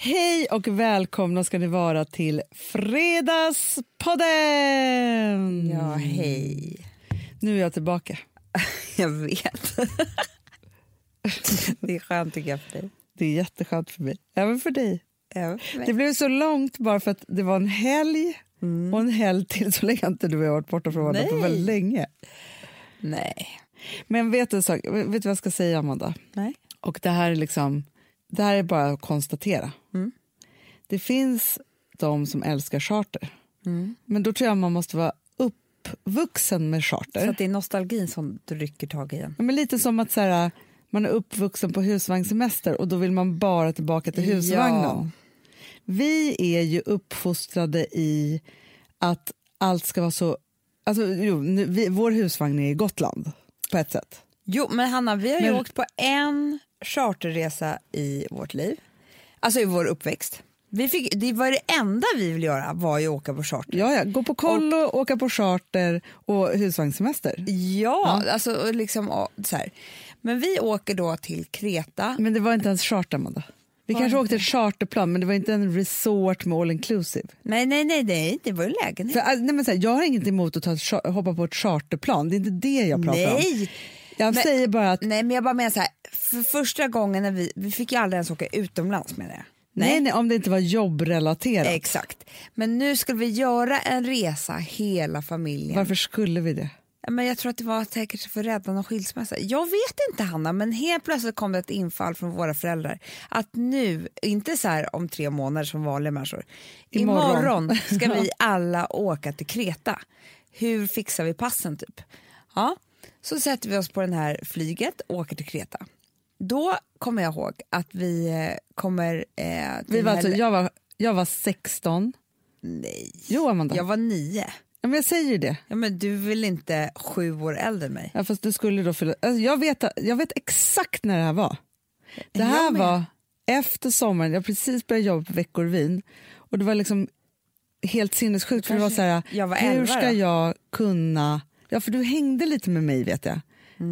Hej och välkomna ska ni vara till Fredagspodden! Ja, hej. Nu är jag tillbaka. Jag vet. Det är skönt tycker jag för dig. Det är jätteskönt för mig, även för dig. Även för. Det blev så långt bara för att det var en helg Mm. och en helg till så länge inte du och jag varit borta från varandra på väldigt länge. Nej. Men vet du, en sak? vet du vad jag ska säga, Amanda? Nej. Och det här är liksom, det här är bara att konstatera. Mm. Det finns de som älskar charter. Mm. Men då tror jag man måste vara uppvuxen med charter. Så att det är nostalgin som du rycker tag i igen. Ja, men lite som att så här, man är uppvuxen på husvagnssemester och då vill man bara tillbaka till husvagnen. Ja. Vi är ju uppfostrade i att allt ska vara så... Alltså, jo, nu, vi, vår husvagn är i Gotland på ett sätt. Jo, men Hanna, vi har ju Men- åkt på en charterresa i vårt liv. Alltså i vår uppväxt. Vi fick, det var det enda vi ville göra var ju att åka på charter. Ja, ja, gå på kollo, åka på charter och husvagnssemester. Ja, alltså och liksom och så här. Men vi åker då till Kreta. Men det var inte ens charter, Amanda. Vi Var kanske det åkte ett charterplan, men det var inte en resort med all inclusive. Nej, nej, nej, nej, det var ju lägenhet. För, äh, nej, men så här, jag har inget emot att ta hoppa på ett charterplan, det är inte det jag pratar om. Nej, Jag Men- säger bara att nej, men jag bara menar så här. För första gången när vi, vi fick ju aldrig ens åka utomlands med det. nej. Nej, om det inte var jobbrelaterat. Exakt. Men nu skulle vi göra en resa hela familjen. Varför skulle vi det? Men jag tror att det var säkert för rädda någon skilsmässa. Jag vet inte Hanna, men helt plötsligt kom det ett infall från våra föräldrar att nu, inte så här om tre månader som vanliga människor, Imorgon. imorgon ska vi alla åka till Kreta. Hur fixar vi passen typ? Ja, så sätter vi oss på den här flyget och åker till Kreta. Då kommer jag ihåg att vi eh, kommer... Eh, vi var alltså, jag, var, jag var 16. Nej, Jo, Amanda. jag var nio. Ja, men jag säger ju det. Ja, men du väl inte sju år äldre än mig? Ja, fast du skulle då fylla... Alltså, jag, vet, jag vet exakt när det här var. Det här var efter sommaren. Jag precis börjat jobba på Veckor Vin. Och det var liksom helt sinnessjukt. För det var så här, var hur ska då. jag kunna... Ja, för du hängde lite med mig vet jag.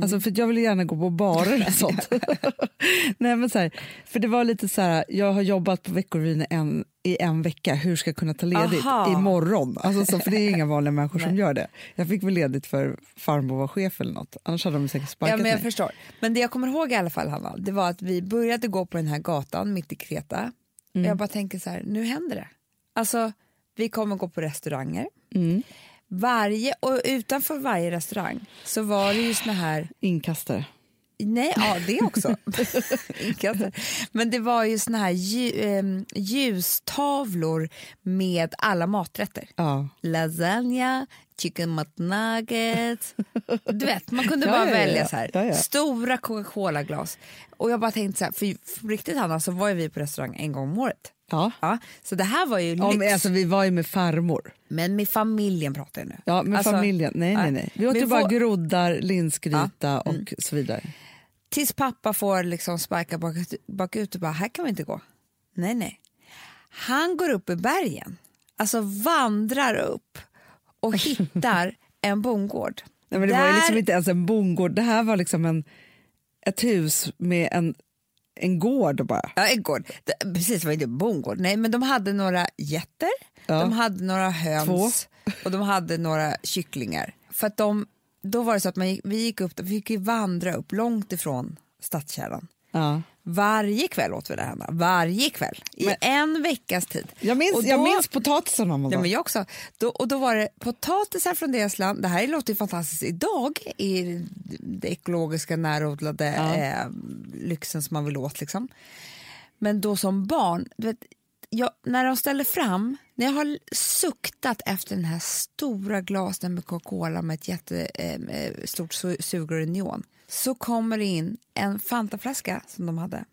Alltså, för jag ville gärna gå på barer och sånt. Nej, men så här, för det var lite så här, jag har jobbat på Veckorevyn i en, i en vecka, hur ska jag kunna ta ledigt Aha. imorgon? Alltså, så, för det är inga vanliga människor som gör det. Jag fick väl ledigt för farmor var chef eller något, annars hade de säkert sparkat Ja, men jag mig. förstår. Men det jag kommer ihåg i alla fall, Hanna, det var att vi började gå på den här gatan mitt i Kreta. Och jag bara tänker så här, nu händer det. Alltså, vi kommer gå på restauranger. Mm. Varje, och utanför varje restaurang så var det ju såna här, Inkastare. nej, ja det också. Men det var ju såna här em, ljustavlor med alla maträtter. Ja. Lasagna, chicken McNuggets. Du vet, man kunde Ja, bara ja, ja, välja ja. så här. Stora Coca-Cola-glas. Och jag bara tänkte så här, för, för riktigt Hanna så var vi på restaurang en gång om året. Ja. Ja, så det här var ju lyx. Ja, men alltså, vi var ju med farmor. Men med familjen pratar jag nu. Ja, med Alltså, familjen. Nej, nej, nej. Vi åt ju bara vår- groddar, linsgryta Ja, mm. och så vidare. Tills pappa får liksom sparka bak, bakut och bara, här kan vi inte gå. Nej, nej. Han går upp i bergen, alltså vandrar upp och hittar en bondgård. Nej, men det var ju Där- liksom inte ens en bondgård. Det här var liksom en, ett hus med en, en gård bara. Ja, en gård. Det- Precis, det var inte en bondgård. Nej, men de hade några getter, Ja. de hade några höns och de hade några kycklingar. För att de, då var det så att man gick, vi gick upp, vi fick vandra upp långt ifrån stadskärnan. Ja. Varje kväll åt vi det här, varje kväll i Men- en veckas tid. Jag, minns, Och jag då- minns potatisen. Amanda. Ja, men jag också. Då, och då var det potatisar från deras land. Det här låter ju fantastiskt idag i det ekologiska närodlade Ja. eh, lyxen som man vill åt. Liksom. Men då som barn, vet, jag, när de ställer fram, när jag har suktat efter den här stora glasen med Coca-Cola med ett jättestort eh, eh, sugrör i neon, så kommer det in en Fantaflaska som de hade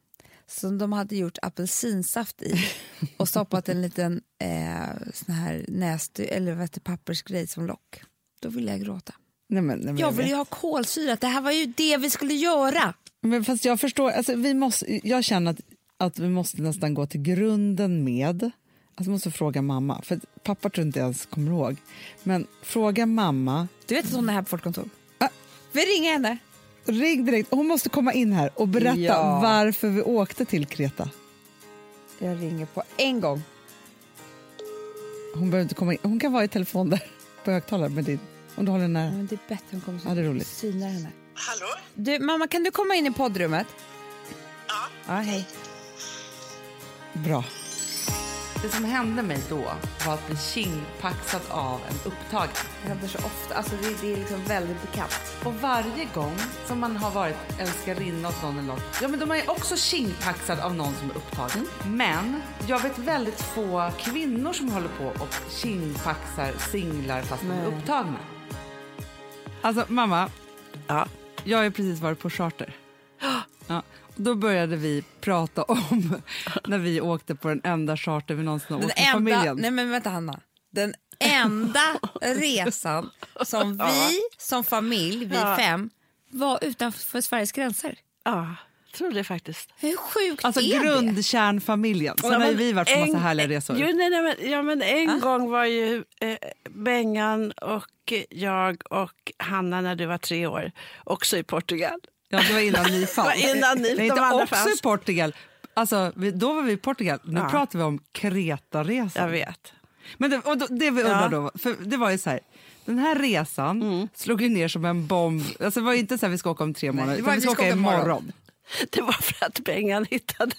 som de hade gjort apelsinsaft i och stoppat en liten eh, sån här nästy, eller vad heter, pappersgrej som lock. Då ville jag gråta. Nej, men, nej, men Jag ville ju ha kolsyrat, det här var ju det vi skulle göra. Men fast jag förstår, alltså, vi måste, jag känner att, att vi måste nästan gå till grunden med, alltså måste fråga mamma, för pappa tror inte ens kommer ihåg, men fråga mamma, Du vet att hon är här på vårt kontor? Ah. Vi ringer henne. ring direkt, hon måste komma in här och berätta Ja. varför vi åkte till Kreta. Jag ringer på en gång. Hon behöver inte komma in. Hon kan vara i telefon där på högtalare med din. Om du håller den Ja, nära. men det är bättre hon kommer så Ja, det är roligt. synar henne. Hallå? Du, mamma, kan du komma in i poddrummet? Ja. Ja, hej. Bra. Det som hände mig då var att bli kindpaxad av en upptagen. Det händer så ofta. Alltså, det, det är liksom väldigt bekant. Och varje gång som man har varit älskarinna åt någon eller något, ja men de är också kindpaxad av någon som är upptagen. Men jag vet väldigt få kvinnor som håller på och kindpaxar singlar fast de är upptagna. Alltså mamma, Ja. jag har precis varit på charter. Då började vi prata om när vi åkte på den enda charter vi någonsin har åkt med familjen. nej men vänta Hanna. Den enda resan som vi som familj, vi Ja. fem, var utanför Sveriges gränser. Ja, tror det faktiskt. Hur sjukt Alltså är grundkärnfamiljen. Sen Ja, har ju vi varit på massa en- härliga resor. Jo, nej, nej, men, ja, men en gång var ju eh, Bengan och jag och Hanna när du var tre år också i Portugal. Ja, det var innan ni fanns. var innan ni- Nej, inte också fanns. i Portugal. Alltså, vi, då var vi i Portugal. Nu Ja. pratar vi om Kreta-resan. Jag vet. Men det, och då, det vi undrar Ja. då, för det var ju så här, den här resan Mm. slog ju ner som en bomb. Alltså det var inte så här vi ska åka om tre månader, det utan var vi ska åka imorgon. Det var för att Bengan hittade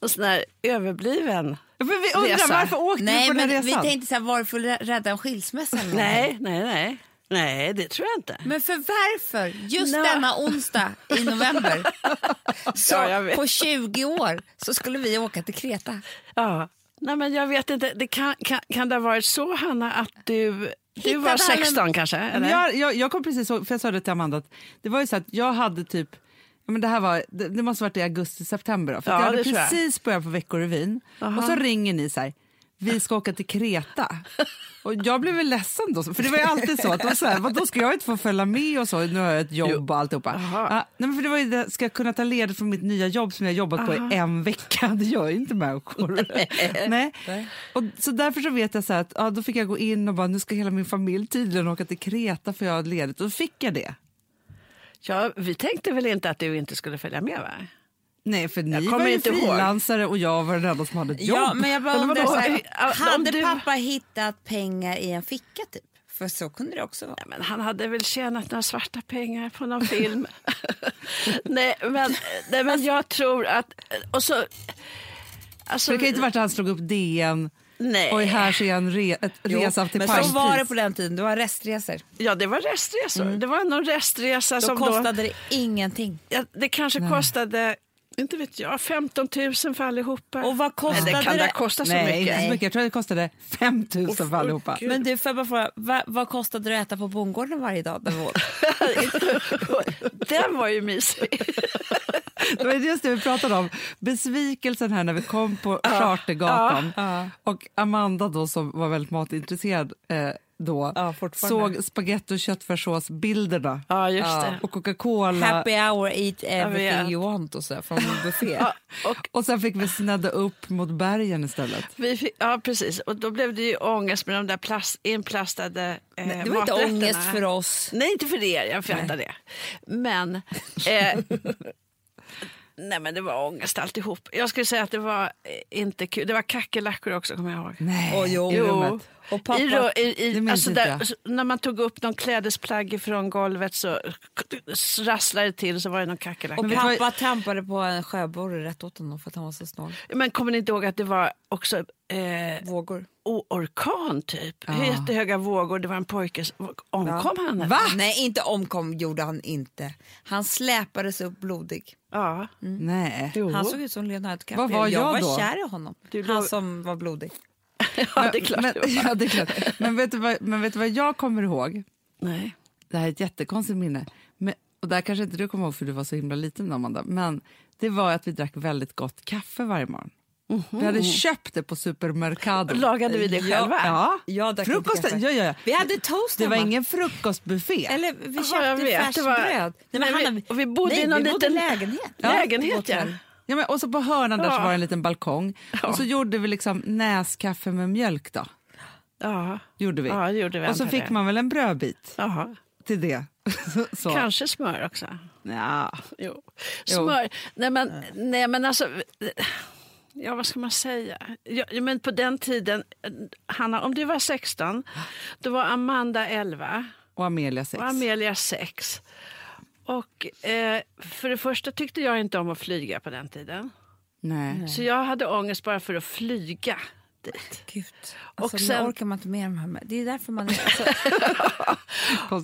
någon sån här överbliven... Men vi undrar Resa. varför åkte vi Nej, på den men här vi resan? tänkte så här, var det för att rädda en skilsmässa? Nej, nej, nej. Nej, det tror jag inte. Men för varför? Just Nå. denna onsdag i november, så Ja, på 20 år, så skulle vi åka till Kreta. Ja. Nej, men jag vet inte. Det kan, kan, kan det ha varit så, Hanna, att du... Du var han en- 16 kanske? Men Eller? jag, jag, jag kom precis ihåg, för jag sa det till Amanda, att det var ju så att jag hade typ men det, här var, det, det måste varit i augusti, september. Då, för Ja, jag hade tror jag. precis börjat på Veckorevyn och så ringer ni så här, vi ska åka till Kreta. Och jag blev väl ledsen då, för det var ju alltid så att de så här, vadå ska jag inte få följa med och så, nu har jag ett jobb och alltihopa. Aha. Ja, nej, men för det var ju det, ska jag kunna ta ledigt från mitt nya jobb som jag jobbat på i en vecka? Det gör ju inte människor. nej. Och, så därför så vet jag så här att ja, då fick jag gå in och bara, nu ska hela min familj tydligen åka till Kreta för jag har ledigt. Och då fick jag det. Ja, vi tänkte väl inte att du inte skulle följa med? Va? Nej, för ni Jag var kommer ju inte ihåg. frilansare och jag var den enda som hade ett jobb. Ja, men jag bara undrar, så här, Ja, hade du- pappa hittat pengar i en ficka typ? För så kunde det också vara. Nej, men han hade väl tjänat några svarta pengar på någon film. nej, men, nej, men jag tror att... Och så, alltså, det kan inte varit att han slog upp DN Nej. och här ser jag en re, ett Jo, resa till men så var det på den tiden, det var restresor. Ja, det var restresor. Det var någon restresa Då som kostade det ingenting. då... Ja, det kanske kostade, inte vet jag, 15 000 för allihopa. Och vad kostade Nej, det kan det? det kosta så Nej, mycket. inte så mycket. Jag tror det kostade 5 000 för allihopa. Gud. Men du, får jag bara fråga, vad, vad kostade det att äta på bondgården varje dag? Den var ju mysig. Det var just det vi pratade om. Besvikelsen här när vi kom på Chartergatan. Och Amanda då som var väldigt matintresserad eh, då Ja, såg spagetti och köttfärssåsbilderna Ja, just Ja. det. och Coca-Cola. Happy hour, eat everything you want och så, från buffé. Ja, och Och sen fick vi snedda upp mot bergen istället. vi fick, ja, precis. Och då blev det ju ångest med de där plast, inplastade eh, det var inte ångest för oss. Nej, inte för er. Jag fattar det. Men... Eh, nej, men det var ångest alltihop. Jag skulle säga att det var eh, inte kul. Det var kackerlackor också, kommer jag ihåg. Nej, Och jo. Jo. Och pappa, I, i, i, alltså där, jag. när man tog upp någon klädesplagg från golvet så rasslade det till så var det någon kackerlacka. och pappa trampade på en sjöborre rätt åt honom för att han var så snål. Men kommer ni inte ihåg att det var också eh, Vågor. orkan typ? Ja. Jättehöga vågor. Det var en pojke som omkom han. eller? Va? Nej, inte omkom gjorde han inte. Han släpades upp blodig. Ja. Nej. Jo. Han såg ut som Leonardo DiCaprio. Vad var jag var då? kär i honom. Du Han som var blodig. ja, det är klart men, det ja, det är klart. Men, vet du vad, men vet du vad jag kommer ihåg? Nej. Det här är ett jättekonstigt minne. Men, och där kanske inte du kommer ihåg för du var så himla liten Amanda. Men det var att vi drack väldigt gott kaffe varje morgon. Vi hade köpt det på Supermercado. Lagade vi det själva? Ja, inte Frukosten. Ja, ja, ja. Vi hade toast Det var ingen frukostbuffé. Eller vi köpte färskt bröd. Nej, Nej, vi- Hanna, och vi bodde nej, i någon vi liten- lägenhet. Lägenhet, på ja. Ja, men, och så på hörnan där så Ja. var det en liten balkong. Och så gjorde vi liksom näskaffe med mjölk då. Ja. Gjorde vi. Ja, gjorde vi, och så fick det. man väl en brödbit Jaha. till det. så. Kanske smör också. Ja. Jo. Jo. Smör. Nej, men, nej, men alltså... ja, vad ska man säga? Ja, men på den tiden, Hanna, om du var 16, då var Amanda 11 Och Amelia sex. och Amelia 6. Och eh, för det första tyckte jag inte om att flyga på den tiden. Nej. Så jag hade ångest bara för att flyga dit. Gud. Alltså, Och nu sen- orkar man inte med de här. Det är därför man... Alltså,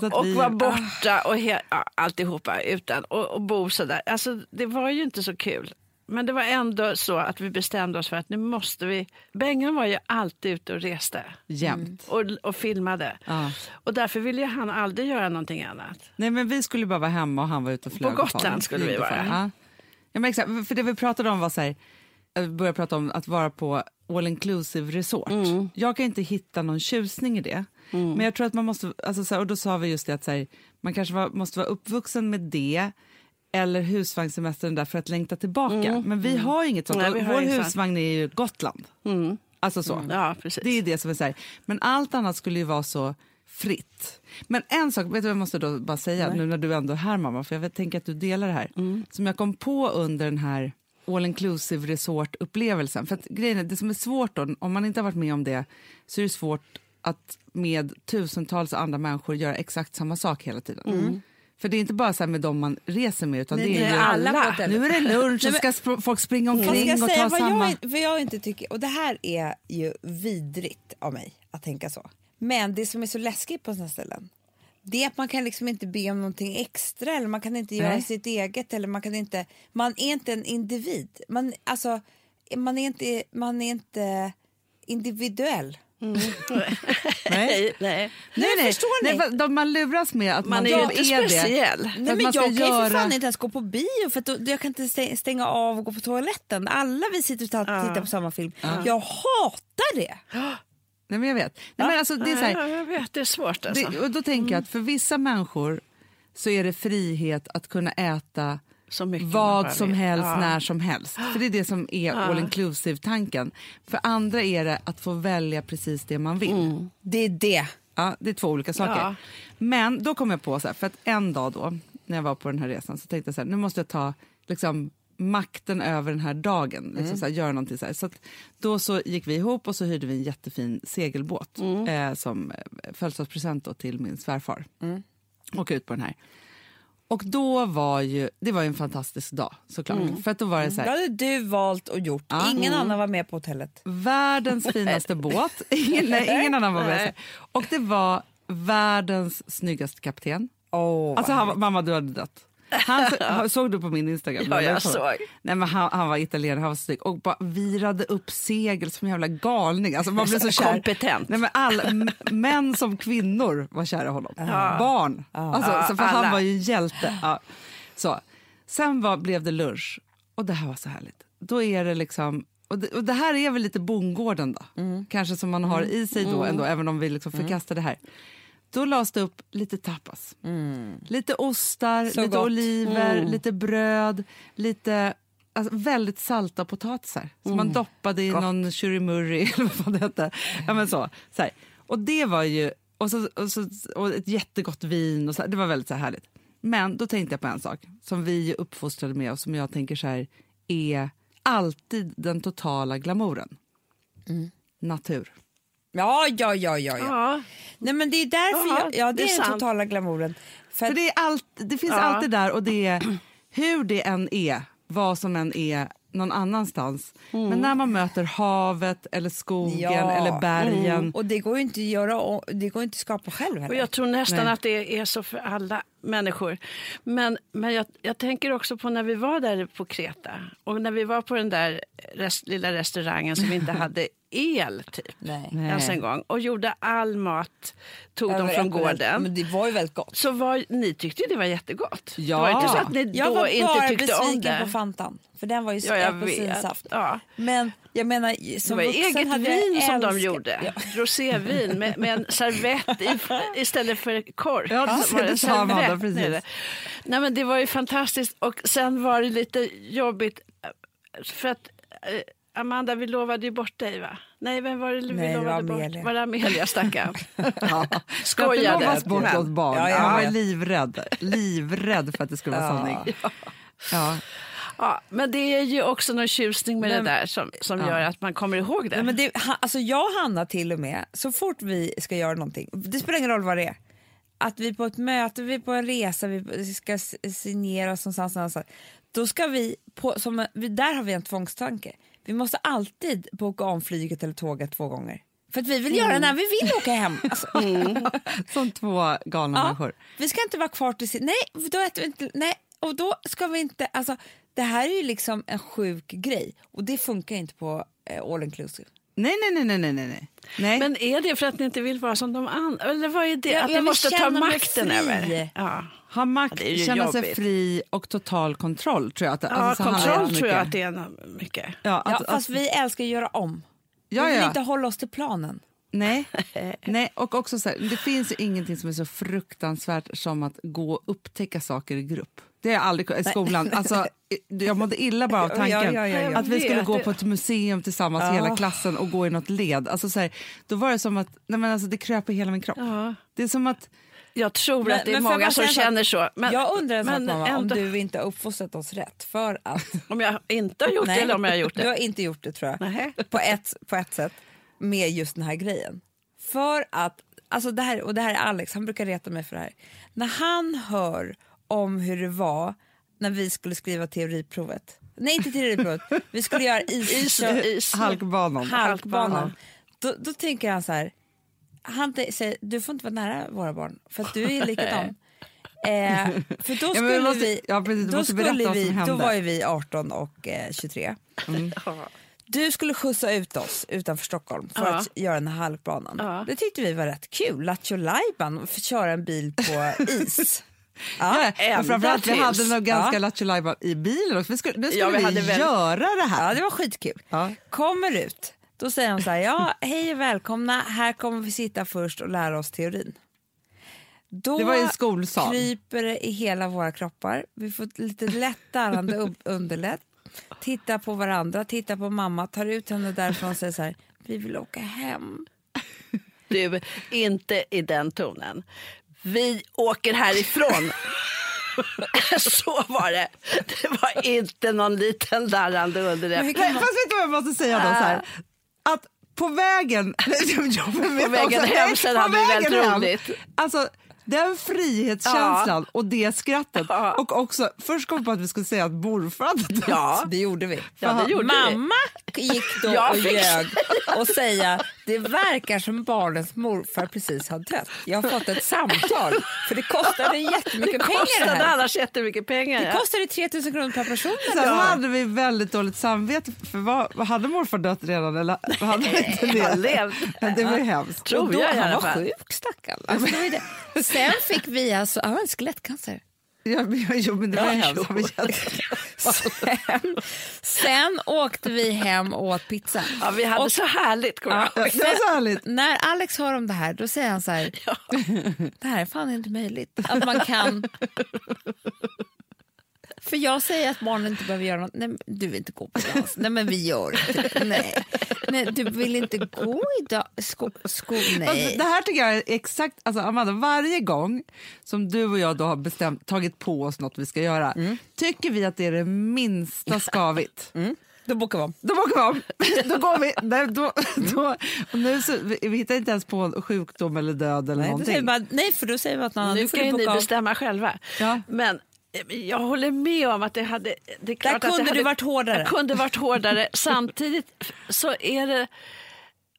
Och vara borta och he- ja, alltihopa utan och, och bo sådär. Alltså, det var ju inte så kul. Men det var ändå så att vi bestämde oss för att nu måste vi... Bengan var ju alltid ute och reste Jämt. och, och filmade. Ja. Och därför ville han aldrig göra någonting annat. Nej men vi skulle bara vara hemma och han var ute och flög. På och. Gotland skulle vi och vara. Ja. Ja, men exakt, för det vi pratade om var så här, vi började prata om att vara på all inclusive resort. Mm. Jag kan inte hitta någon tjusning i det. Men jag tror att man måste, alltså så här, och då sa vi just det att så här, man kanske var, måste vara uppvuxen med det eller husvagnssemestern där för att längta tillbaka. Men vi har ju inget sånt. Mm. Nej, har Vår husvagn är ju Gotland. Alltså så. Ja, precis. Det är det som är så här. Men allt annat skulle ju vara så fritt. Men en sak, vet du vad jag måste då bara säga nu när du ändå är här mamma, för jag tänker att du delar det här. Som jag kom på under den här all inclusive resort upplevelsen. För att grejen är, det som är svårt då, om man inte har varit med om det, så är det svårt att med tusentals andra människor göra exakt samma sak hela tiden. För det är inte bara så här med dem man reser med, utan Nej, det det är alla. Nu är det lunch och ska sp- folk springa Jag omkring och ta vad samma... jag, vad jag inte tycker, och det här är ju vidrigt av mig att tänka så. Men det som är så läskigt på sådana ställen, det är att man kan liksom inte be om någonting extra eller man kan inte göra Nej. sitt eget eller man kan inte, man är inte en individ. Man, alltså, man är inte, man är inte individuell. Nej. Nej, nej. Nej, nej. förstår nej ni? de, man luras med att man, Man är ju inte är det. speciell. För Nej, men jag kan göra- för fan inte ens gå på bio för då, jag kan inte stä- stänga av och gå på toaletten. Alla vi sitter och tittar på samma film. Jag hatar det. Nej, men jag vet. Nej, men alltså, det är så här, Ja, jag vet, det är svårt alltså. det, och då tänker jag att för vissa människor så är det frihet att kunna äta Vad som helst Ja. när som helst. För det är det som är all inclusive-tanken. För andra är det att få välja precis det man vill. Det är det. Ja, det är två olika saker. Ja. Men då kom jag på, så här, för att en dag då, när jag var på den här resan, så tänkte jag så här, nu måste jag ta liksom, makten över den här dagen, liksom, så här, göra någonting så här. Så att, då så gick vi ihop och så hyrde vi en jättefin segelbåt eh, som eh, födelsedagspresent till min svärfar. Åka ut på den här. Och då var ju, det var ju en fantastisk dag såklart. För att då var det så här, hade du valt och gjort. Ja. Ingen annan var med på hotellet. världens finaste båt. Ingen, nej, ingen annan var med. Och det var världens snyggaste kapten. Oh, Alltså han, mamma du hade dött. Han, så- såg du på min Instagram? Ja, jag såg. Nej, men han, han var italienare, han var snygg och bara virade upp segel som en jävla galning. Alltså, man blev så kär. Kompetent. Nej, men alla, m- män som kvinnor var kära i honom. Barn. Alltså, Ja, så för han alla. var ju en hjälte. Ja. Så. Sen var, blev det lunch och det här var så härligt. Då är det liksom... Och det, och det här är väl lite bondgården då, Mm. kanske som man har i sig då ändå, även om vi liksom förkastar det här. Då lades det upp lite tapas. Lite ostar, Så lite gott. oliver, lite bröd, lite alltså, väldigt salta potatisar som man doppade i någon churimurri eller vad det hette. Ja, men så, så här. Och det var ju, och, så, och, så, och ett jättegott vin, och så, det var väldigt så här härligt. Men då tänkte jag på en sak som vi är uppfostrade med och som jag tänker så här är alltid den totala glamouren. Natur. Ja, ja, ja, ja. ja. Nej, men det är därför Ja, jag, ja, det, det är är den totala glamouren. För, För det, är allt, det finns Ja. alltid där och det är hur det än är, vad som än är någon annanstans. Men när man möter havet eller skogen Ja. eller bergen. och det går ju inte att göra, det går inte att skapa själv och heller. jag tror nästan Nej. att det är så för alla människor. Men, men jag, jag tänker också på när vi var där på Kreta och när vi var på den där rest, lilla restaurangen som inte hade el typ. Nej. Ens en gång. Och gjorde all mat, tog de Över från gården. Men det var ju väldigt gott. Så var, ni tyckte ju det var jättegott. Ja. Det var inte så att ni Jag då var inte bara tyckte om besviken det. på Fantan, för den var ju Ja, jag apelsinsaft. Ja. Men jag menar, Det som var vuxen eget hade jag vin som de älskat- gjorde. Ja. Rosévin med, med en servett i, istället för kork. Ja, det- Så var det Amanda, servett precis. Nej, men det var ju fantastiskt. Och sen var det lite jobbigt eh, för att eh, Amanda, vi lovade ju bort dig va? Nej, vem var det vi Nej, var lovade Amelia. bort? Var det Amelia stackarn? Ja. Skojade. Lovas bort åt barn. Ja, jag var livrädd. livrädd för att det skulle vara Ja. sanning. Ja. Ja, men det är ju också någon tjusning med Men- det där som, som gör att man kommer ihåg det. Nej, men det alltså jag och Hanna till och med, så fort vi ska göra någonting, det spelar ingen roll vad det är, att vi på ett möte, vi är på en resa, vi ska signera oss någonstans, någonstans då ska vi, på, som, där har vi en tvångstanke. Vi måste alltid boka om flyget eller tåget två gånger. För att vi vill göra det när vi vill åka hem. Alltså, Som två galna ja, människor. vi ska inte vara kvar till sin... Nej, då äter vi inte... Nej, och då ska vi inte... Alltså, det här är ju liksom en sjuk grej och det funkar inte på eh, all inclusive. Nej, nej, nej, nej, nej, nej. Men är det för att ni inte vill vara som de andra? Eller vad är det? Ja, att ni måste ta makten över? Ja, ha makt, Ja, känna sig jobbigt. fri och total kontroll tror jag. Att, ja alltså, kontroll tror jag mycket. att det är mycket. Ja, Ja, att, fast att, vi älskar att göra om. ja, vi vill ja. inte hålla oss till planen. Nej, nej, och också så här, det finns ju ingenting som är så fruktansvärt som att gå och upptäcka saker i grupp. Det har jag aldrig i skolan. Alltså, jag mådde illa bara av Ja, tanken ja, ja, ja. att vi skulle gå på ett museum tillsammans, Ja. hela klassen, och gå i något led. Alltså, så här, då var det som att nej, men alltså, det kröp i hela min kropp. Ja. Det är som att... Jag tror Men- att det är många som känner så. Men, jag undrar en men mamma, om ändå- du inte har uppfostrat oss rätt. För att... om jag inte har gjort det eller om jag har gjort Du det. har inte gjort det tror jag. Nej. På, ett, på ett sätt. Med just den här grejen. För att, alltså det här, och det här är Alex, han brukar reta mig för det här. När han hör om hur det var när vi skulle skriva teoriprovet. Nej inte teoriprovet, vi skulle göra is, Is, is. Halkbanan. halkbanan. Då, då tänker han så här, han säger du får inte vara nära våra barn för att du är likadan. eh, för då Ja, skulle vi måste- vi, ja, precis, då, skulle vi då var ju vi 18 och eh, 23. Ja. Du skulle skjutsa ut oss utanför Stockholm för Ja. att göra den här halkbanan. Ja. Det tyckte vi var rätt kul, Lattjo Lajban köra en bil på is. Ja, ja. men framförallt, vi hade nog ganska Ja. lattjo i bilen också. Vi skulle, nu skulle Ja, vi vi, hade väl- göra det här. ja, det var skitkul. Ja. Kommer ut, då säger de så här, ja hej och välkomna, här kommer vi sitta först och lära oss teorin. Då Det var en skolsal. kryper det i hela våra kroppar. Vi får lite lätt darrande underlätt. Titta på varandra, titta på mamma, tar ut henne därifrån och säger så här, vi vill åka hem. Du, inte i den tonen. Vi åker härifrån. så var det. Det var inte någon liten darrande underläpp. kan fast vet du vad jag måste säga då? Så här, att på vägen... på vägen hem sen hade vi väldigt roligt. Alltså, den frihetskänslan och det skrattet. Ja. Och också, först kom vi på att vi skulle säga att morfar hade dött. Ja, Det gjorde vi. Ja, det gjorde vi. Mamma gick då Jag och ljög och säga det verkar som barnens morfar precis har dött. Jag har fått ett samtal för det kostade jättemycket det pengar det kostade här. annars jättemycket pengar. Det ja. kostade 3000 kronor per person. Sen hade vi väldigt dåligt samvete, för vad, hade morfar dött redan? Eller hade han inte det? Han levde. Det var ju hemskt. Tror och då, jag han var sjuk stackarn. Alltså. Sen fick vi alltså, han hade skelettcancer. Ja, jo, men det var Ja, hemskt. jo. Sen, sen åkte vi hem och åt pizza. Ja, vi hade Och- så härligt. Ja. Det var så härligt. När Alex hör om det här då säger han så här, det här är fan inte möjligt. Att man kan... För jag säger att barnen inte behöver göra något. Nej, du vill inte gå på dans. Nej men vi gör det. Nej. Nej, du vill inte gå i da- sko, sko, nej. Det här tycker jag är exakt, alltså Amanda, varje gång som du och jag då har bestämt, tagit på oss något vi ska göra, tycker vi att det är det minsta skavigt. Då bokar vi om. Då åker vi om. Då går vi. Nej, då, då, och nu så, vi, vi hittar inte ens på en sjukdom eller död eller Nej, någonting. bara, nej för då säger vi att någon Nu nu får ju ni bestämma själva. Ja. Men jag håller med om att det hade... Det är klart att kunde det du hade, varit hårdare. Jag kunde varit hårdare. Samtidigt så är det...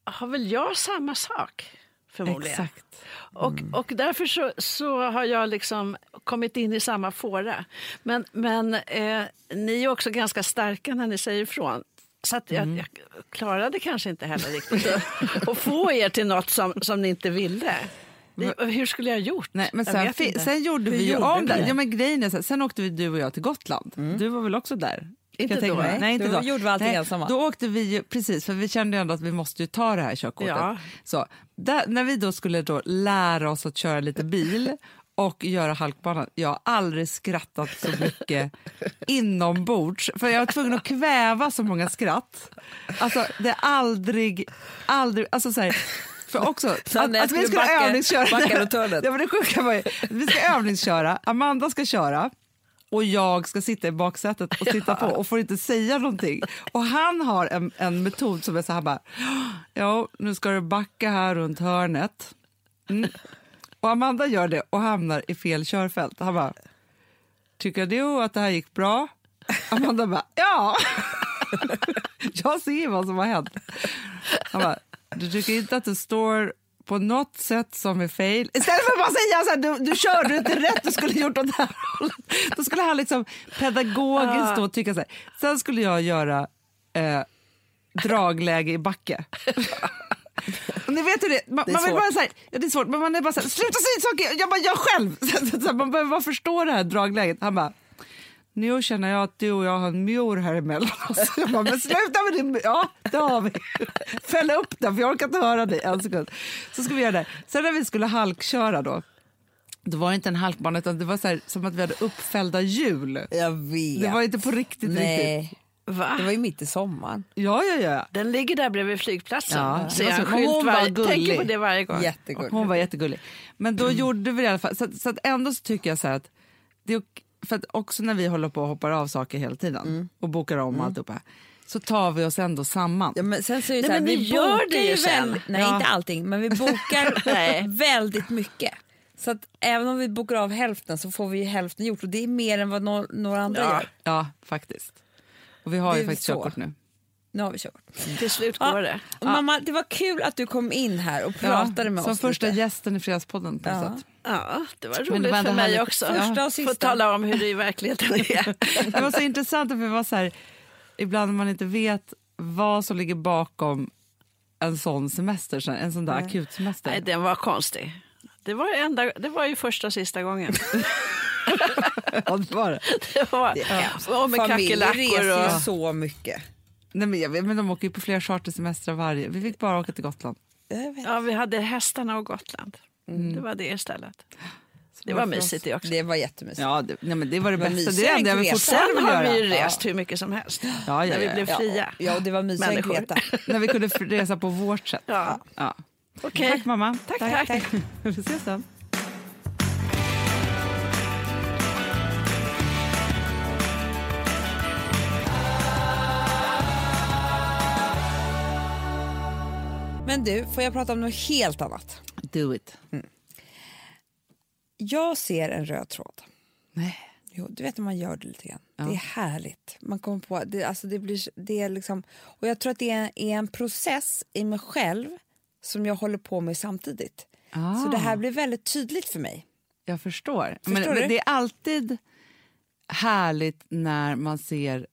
Har väl jag samma sak, förmodligen. Exakt. Och, och därför så, så har jag liksom kommit in i samma fåra. Men, men eh, ni är också ganska starka när ni säger ifrån. Så att jag, jag klarade kanske inte heller riktigt att, att få er till något som, som ni inte ville. Det- Hur skulle jag ha gjort? Nej, men sen, sen gjorde Hur vi ju om det. Ja, men grejen är sen åkte vi du och jag till Gotland. Du var väl också där? Inte då. Nej, inte då då. gjorde vi allting Nej, ensamma. Då åkte vi ju, precis, för vi kände ju ändå att vi måste ju ta det här körkortet. Ja. Så, där, när vi då skulle då lära oss att köra lite bil och göra halkbanan, jag har aldrig skrattat så mycket inombords, för jag var tvungen att kväva så många skratt. Alltså det är aldrig, aldrig, alltså så här, för också Så att, att vi skulle backa- övningsköra. backa. Ja, men det sjuka var ju, vi ska övningsköra, Amanda ska köra och jag ska sitta i baksätet och titta på och får inte säga någonting. Och han har en, en metod som är så här bara, ja nu ska du backa här runt hörnet. Mm. Och Amanda gör det och hamnar i fel körfält. Han bara, tycker du att det här gick bra? Amanda bara, ja. jag ser vad som har hänt. Han bara, du tycker inte att det står på något sätt som är fel. Istället för att bara säga så här, du, du körde inte rätt, du skulle gjort åt det här. Då skulle han liksom pedagogiskt då tycka så här. Sen skulle jag göra eh, dragläge i backe. Ni vet hur det man, Det är man vill bara så här, ja, det är svårt, men man är bara så här, sluta säga saker, jag bara gör själv. Så, så, så, man behöver bara förstå det här dragläget. Han bara, nu känner jag att du och jag har en mur här emellan oss. Jag bara, men sluta med din Ja, det har vi. Fäll upp den, för jag orkar inte höra dig en sekund. Så ska vi göra det. Sen när vi skulle halkköra då, det var inte en halkbana utan det var så här, som att vi hade uppfällda hjul. Jag vet. Det var inte på riktigt riktigt. Nej, Va? det var ju mitt i sommaren. Ja, ja, ja. Den ligger där bredvid flygplatsen. Ja, det jag så- skylt hon var varje, gullig. tänker på det varje gång. Jättegulligt. Hon var jättegullig. Men då gjorde vi det i alla fall. Så, att- så att ändå så tycker jag så här att det för att också när vi håller på och hoppar av saker hela tiden och bokar om och alltihopa så tar vi oss ändå samman. Ja, men sen så är det Nej, så här, men vi ni gör det ju sen. väl- Nej, Ja. inte allting, men vi bokar väldigt mycket. Så att även om vi bokar av hälften så får vi hälften gjort och det är mer än vad no- några andra Ja. gör. Ja, faktiskt. Och vi har ju faktiskt så. körkort nu. Nu har vi kört. Till slut Ja. går det. Och mamma, det var kul att du kom in här och pratade med som oss första lite. gästen i Fredagspodden på Ja. sätt. Ja, det var det roligt var för mig härligt. också. Första och Få sista. tala om hur det i verkligheten är. Det var så intressant för vi var så här, ibland när man inte vet vad som ligger bakom en sån semester, en sån där akut semester. Nej, den var konstig. Det var, enda, det var ju första och sista gången. Ja, det var det. Det var, och med Familjer kackerlackor reser ju och... så mycket. Nej, men, jag vet, men de åker ju på flera chartersemestrar varje. Vi fick bara åka till Gotland. Ja, vi hade hästarna och Gotland. Det var det istället. Det var mysigt det också. Det var jättemysigt. Ja, det, nej, men det var det var bästa. Det är det enda jag än vill Kreta. fortfarande Sen vill har vi ju göra. rest hur mycket som helst. Ja, ja, När vi ja, blev Ja, fria. ja, och det var mysigare än Människor. Kreta. När vi kunde resa på vårt sätt. Ja. Ja. Okej. Tack mamma. Tack, tack. Vi ses sen. Men du, får jag prata om något helt annat? Do it. Jag ser en röd tråd. Nej. Jo, du vet när man gör det lite grann. Ja. Det är härligt. Man kommer på, det, alltså det blir, det är liksom, och jag tror att det är, är en process i mig själv som jag håller på med samtidigt. Ah, Så det här blir väldigt tydligt för mig. Jag förstår. Förstår men, men det är alltid härligt när man ser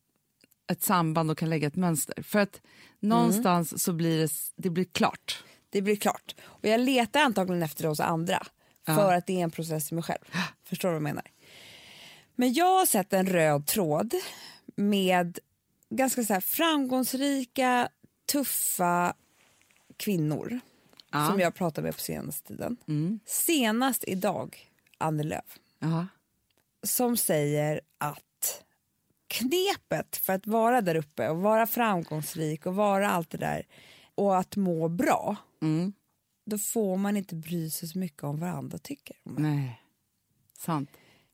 ett samband och kan lägga ett mönster. För att någonstans så blir det, det blir klart. Det blir klart. Och jag letar antagligen efter det hos andra för att det är en process i mig själv. Förstår du vad jag menar? Men jag har sett en röd tråd med ganska så framgångsrika, tuffa kvinnor Ja. som jag pratar med på senaste tiden. Mm. Senast idag, Annie Lööf, Ja. som säger att knepet för att vara där uppe och vara framgångsrik och vara allt det där och att må bra, Mm. då får man inte bry sig så mycket om vad andra tycker. Nej. Sant.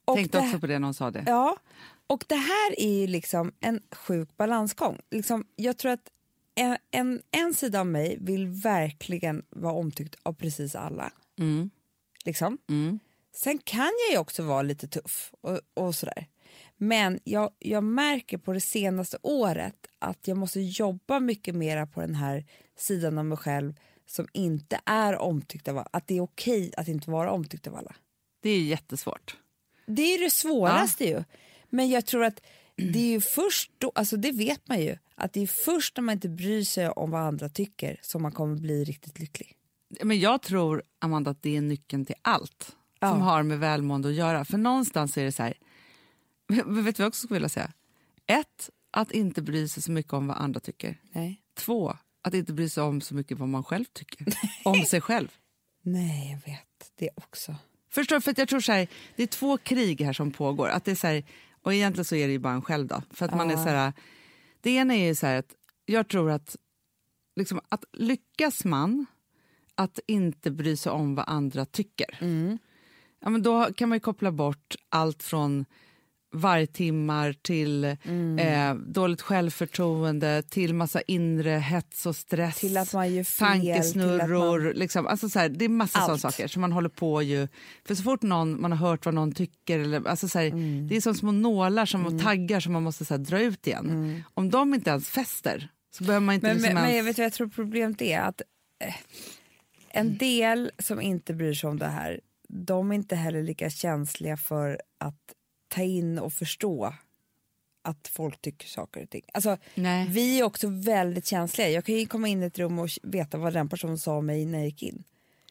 Och Tänkte det- också på det när hon sa det. Ja, och det här är ju liksom en sjuk balansgång. Liksom, jag tror att en, en, en sida av mig vill verkligen vara omtyckt av precis alla. Mm. Liksom. Mm. Sen kan jag ju också vara lite tuff och, och sådär. Men jag, jag märker på det senaste året att jag måste jobba mycket mer på den här sidan av mig själv som inte är omtyckt av alla. Att det är okej att inte vara omtyckt av alla. Det är jättesvårt. Det är det svåraste ju. Men jag tror att det är ju först då, alltså det vet man ju, att det är först när man inte bryr sig om vad andra tycker som man kommer bli riktigt lycklig. Men jag tror, Amanda, att det är nyckeln till allt Ja. som har med välmående att göra. För någonstans är det så här... Vet du vad jag också skulle vilja säga? Ett, att inte bry sig så mycket om vad andra tycker. Nej. Två, att inte bry sig om så mycket vad man själv tycker. om sig själv. Nej, jag vet det också. Förstår? För att jag tror så här, det är två krig här som pågår. Att det är så här, och egentligen så är det ju bara en själv då. För att man är så här, det ena är ju så här att jag tror att, liksom, att lyckas man att inte bry sig om vad andra tycker. Ja, men då kan man ju koppla bort allt från vargtimmar till eh, dåligt självförtroende till massa inre hets och stress. Till att man gör fel, Tankesnurror. att Liksom, alltså så här, det är massa sådana saker som man håller på ju... För så fort någon, man har hört vad någon tycker, eller, alltså så här, Mm. det är som små nålar som och taggar som man måste så här, dra ut igen. Om de inte ens fäster så behöver man inte Mm. Men, liksom men, men jag ens... vet jag tror problemet är att eh, en del som inte bryr sig om det här, de är inte heller lika känsliga för att ta in och förstå att folk tycker saker och ting. Alltså, Nej. vi är också väldigt känsliga. Jag kan ju komma in i ett rum och veta vad den personen sa om mig när jag gick in.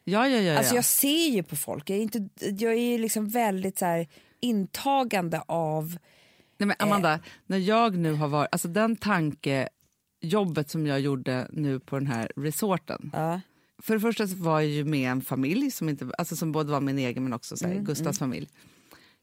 Ja, ja, ja. ja. Alltså jag ser ju på folk, jag är, inte, jag är ju liksom väldigt så här, intagande av... Nej, men Amanda, när jag nu har varit... Alltså den tankejobbet som jag gjorde nu på den här resorten. Ja. För det första var jag ju med en familj som, inte, alltså som både var min egen men också så här, Gustavs familj.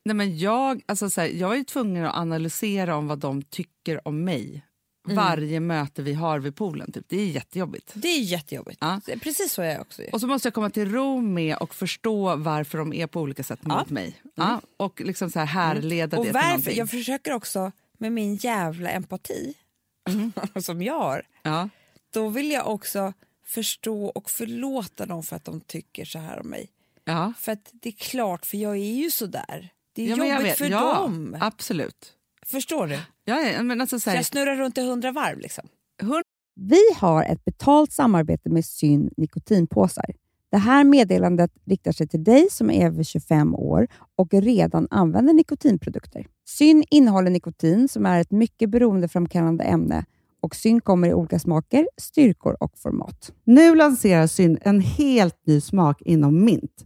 Nej, men jag, alltså så här, jag är tvungen att analysera om vad de tycker om mig. Varje möte vi har vid poolen. Typ. Det är jättejobbigt. Det är jättejobbigt. Ja. Precis så är jag också. Och så måste jag komma till ro med och förstå varför de är på olika sätt mot mig. Ja, och liksom så här härleda Och det till varför? Jag försöker också med min jävla empati som jag har. Ja. Då vill jag också förstå och förlåta dem för att de tycker så här om mig. Ja. För att det är klart, för jag är ju så där. Det är Ja, jobbigt vet. för ja, dem. Absolut. Förstår du? Ja, men alltså så Så här, jag snurrar runt i hundra varv liksom. Vi har ett betalt samarbete med Syn nikotinpåsar. Det här meddelandet riktar sig till dig som är över 25 år och redan använder nikotinprodukter. Syn innehåller nikotin som är ett mycket beroendeframkallande ämne och Syn kommer i olika smaker, styrkor och format. Nu lanserar Syn en helt ny smak inom mint.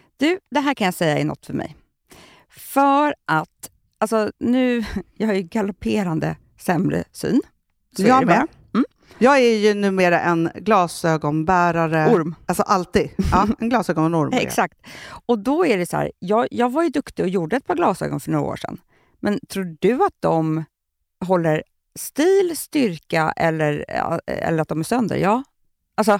Du, det här kan jag säga är något för mig. För att, alltså nu, jag har ju galopperande sämre syn. Så jag med. Mm. Jag är ju numera en glasögonbärare. Orm. Alltså alltid. Ja, en glasögonorm. Exakt. Och då är det så här, jag, jag var ju duktig och gjorde ett par glasögon för några år sedan. Men tror du att de håller stil, styrka eller, eller att de är sönder? Ja. Alltså,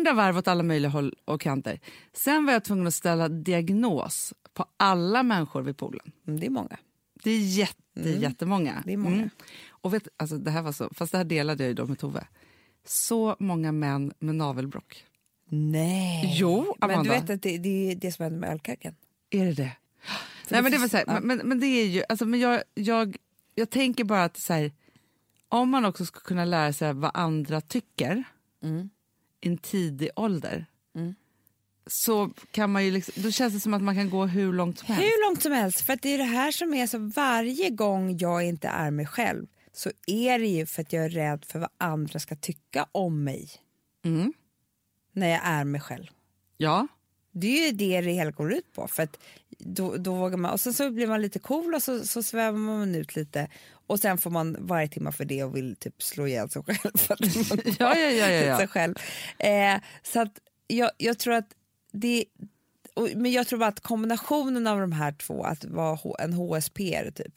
Hundra varv åt alla möjliga håll och kanter. Sen var jag tvungen att ställa diagnos på alla människor vid poolen. Mm, det är många. Det är jätte, Mm. jättemånga. Det är många. Och vet, alltså det här var så, fast det här delade jag ju med Tove. Så många män med navelbrock. Nej. Jo, Men Amanda. du vet att det, det är det som händer med ölkaken. Är det det? För Nej, det men, det var finns- så här, ja. men, men, men det är ju... Alltså, men jag, jag, jag tänker bara att så här, om man också ska kunna lära sig vad andra tycker Mm. En tidig ålder Mm. så kan man ju liksom, då känns det som att man kan gå hur långt som helst. Hur långt som helst. För att det är det här som är så varje gång jag inte är mig själv så är det ju för att jag är rädd för vad andra ska tycka om mig Mm. när jag är mig själv. Ja. Det är ju det det hela går ut på. För att då, då vågar man, och sen så blir man lite cool och så, så svävar man ut lite och sen får man varje timme för det och vill typ slå ihjäl sig själv. För att man Ja, ja, ja, ja, ja. sig själv. Eh, så att jag, jag tror att det och, men jag tror bara att kombinationen av de här två, att vara H- en HSP typ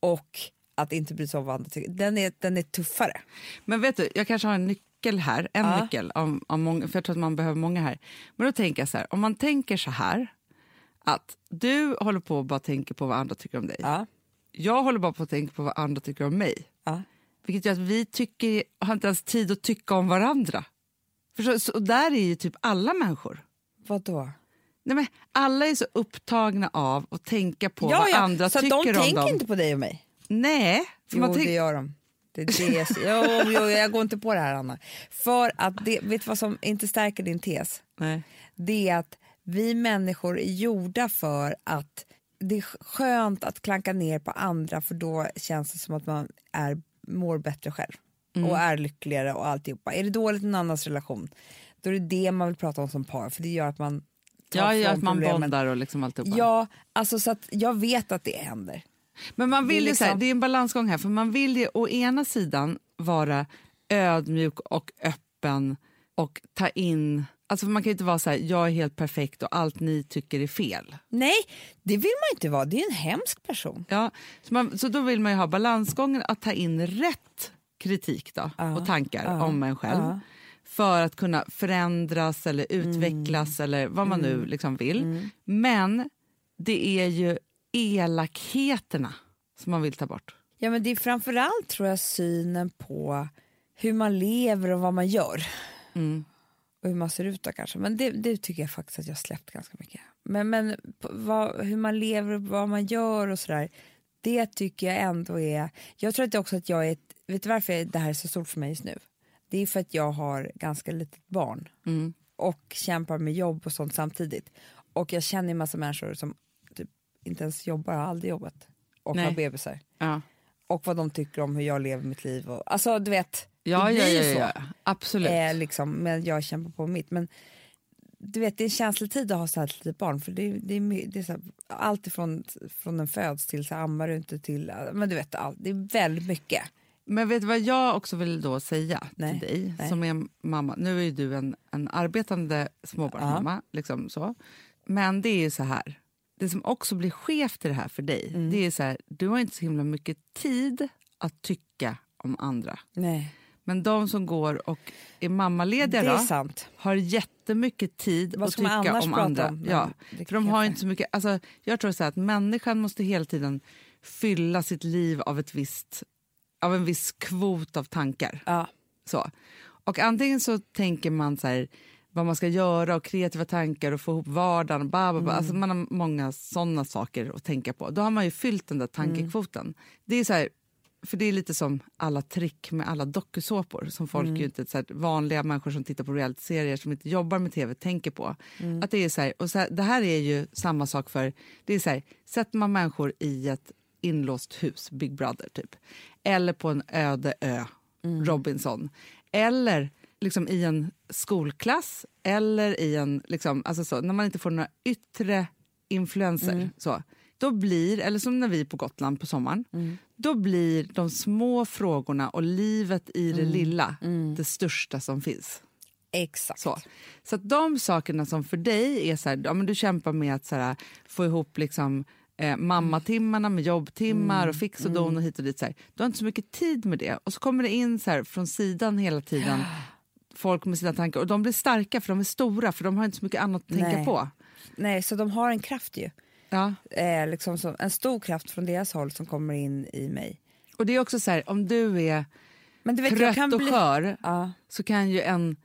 och att inte bry sig om vad andra tycker, den är, den är tuffare. Men vet du, jag kanske har en nyckel här, en Ja. nyckel, av, av många, för jag tror att man behöver många här. Men då tänker jag så här, om man tänker så här, att du håller på och bara tänker på vad andra tycker om dig. Ja. Jag håller bara på att tänka på vad andra tycker om mig. Ja. Vilket gör att vi tycker, har inte ens tid att tycka om varandra. För så, så, och där är ju typ alla människor. Vad då? Nej, men alla är så upptagna av att tänka på ja, vad ja. andra så tycker de om tänker dem. inte på dig och mig. Nej, Jo, det gör de. Det är det jo, jo, jag går inte på det här, Anna. För att det, vet du vad som inte stärker din tes? Nej. Det är att vi människor är gjorda för att det är skönt att klanka ner på andra för då känns det som att man är, mår bättre själv Mm. och är lyckligare och alltihopa. Är det dåligt i en annans relation, då är det det man vill prata om som par för det gör att man Ja, ja, att man problemen. bondar och liksom alltihopa. Ja, alltså så att jag vet att det händer. Men man vill Det är så här, liksom- det är en balansgång här, för man vill ju å ena sidan vara ödmjuk och öppen och ta in... Alltså man kan inte vara så här, jag är helt perfekt och allt ni tycker är fel. Nej, det vill man inte vara. Det är en hemsk person. Ja, så, man, så då vill man ju ha balansgången att ta in rätt kritik då, Ja, och tankar ja, om en själv. ja. För att kunna förändras eller utvecklas eller vad man nu liksom vill. Men det är ju elakheterna som man vill ta bort. Ja, men det är framförallt tror jag synen på hur man lever och vad man gör. Mm. Och hur man ser ut då kanske. Men det, det tycker jag faktiskt att jag har släppt ganska mycket. Men, men vad, hur man lever och vad man gör och sådär. Det tycker jag ändå är... Jag tror att det också att jag är... Ett, vet du varför det här är så stort för mig just nu? Det är för att jag har ganska litet barn. Mm. och kämpar med jobb och sånt samtidigt. Och jag känner en massa människor som typ inte ens jobbar, har aldrig jobbat och Nej. har bebisar. Ja. Och vad de tycker om hur jag lever mitt liv. Och, alltså du vet, Ja, det ja, blir ja, så. ja, absolut. Eh, liksom, men jag kämpar på mitt. Men du vet, det är en känslig tid att ha så här litet barn. För det, det är, det är här, allt ifrån från den föds till så här, ammar du inte till, men du vet, allt, det är väldigt mycket. Men vet du vad jag också vill då säga Nej, till dig nej. som är mamma? Nu är ju du en, en arbetande småbarnsmamma, liksom så. Men det är ju så här, det som också blir skevt i det här för dig, Mm. det är så här, du har inte så himla mycket tid att tycka om andra. Nej. Men de som går och är mammalediga Det är sant. har jättemycket tid Vad att man tycka annars om prata andra. om Ja, dricker för de har inte så mycket, alltså, jag tror så att människan måste hela tiden fylla sitt liv av, ett visst, av en viss kvot av tankar. Ja. Så. Och antingen så tänker man så här, vad man ska göra och kreativa tankar och få ihop vardagen. Bla, bla, bla. Alltså man har många såna saker att tänka på. Då har man ju fyllt den där tankekvoten. Det är så här, för det är lite som alla trick med alla dokusåpor som folk ju inte, så här, vanliga människor som tittar på realityserier som inte jobbar med tv tänker på. Att det är så här, och så här, det här är ju samma sak för, det är så här, sätter man människor i ett inlåst hus, Big Brother typ, eller på en öde ö, Robinson, eller liksom i en skolklass eller i en, liksom, alltså så, när man inte får några yttre influenser. Så, då blir, eller som när vi är på Gotland på sommaren, då blir de små frågorna och livet i det lilla det största som finns. Exakt. Så, så att de sakerna som för dig är så här, ja, men du kämpar med att så här, få ihop liksom, eh, mammatimmarna med jobbtimmar och fix och don och hit och dit. Så här. Du har inte så mycket tid med det. Och så kommer det in så här, från sidan hela tiden folk med sina tankar och de blir starka för de är stora för de har inte så mycket annat att tänka Nej. på. Nej, så de har en kraft ju. Ja. Eh, liksom som, en stor kraft från deras håll som kommer in i mig. Och det är också så här, om du är Men du vet, trött och bli... skör Ja. så kan ju en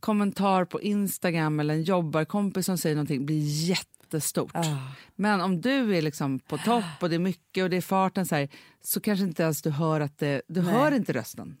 kommentar på Instagram eller en jobbarkompis som säger någonting bli jättestort. Ah. Men om du är liksom på topp och det är mycket och det är farten så, här, så kanske inte ens du hör att det, du hör inte rösten.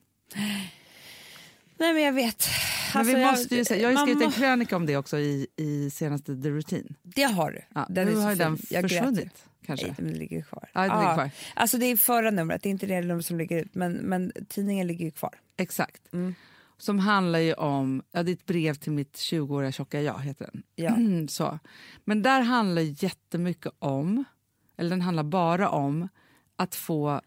Nej, men jag vet. Men Alltså, vi måste ju, jag har ju skrivit en krönika om det också i, i senaste The Routine. Det har du. Ja, Den nu har den försvunnit kanske. Nej, men det ligger kvar. Ja, det ligger kvar. Alltså det är förra numret, det är inte det numret som ligger ut, men, men tidningen ligger ju kvar. Exakt. Mm. Som handlar ju om, ja, det är ett brev till mitt 20-åriga tjocka jag heter den. Ja. så. Men där handlar jättemycket om, eller den handlar bara om att få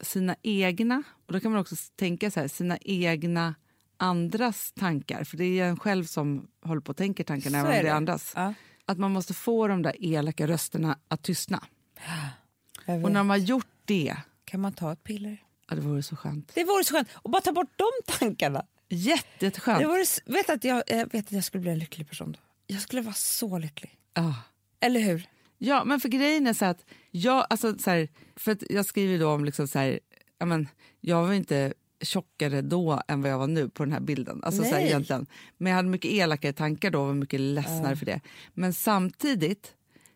sina egna, och då kan man också tänka så här, sina egna andras tankar, för det är en själv som håller på och tänker tankarna även om det är andras. Ja. Att man måste få de där elaka rösterna att tystna. Jag. Och när man har gjort det, Kan man ta ett piller? ja, det vore så skönt. Det vore så skönt. Och bara ta bort de tankarna. Jätte, jätteskönt. Det vore, vet att jag, jag vet att jag skulle bli en lycklig person då. Jag skulle vara så lycklig. Ja. Eller hur? Ja, men för grejen är så att jag, alltså, så här, för att jag skriver då om liksom så här, ja, men, jag var inte tjockare då än vad jag var nu på den här bilden. Alltså, så här, egentligen. Men jag hade mycket elakare tankar då och var mycket ledsnare för det. Men samtidigt,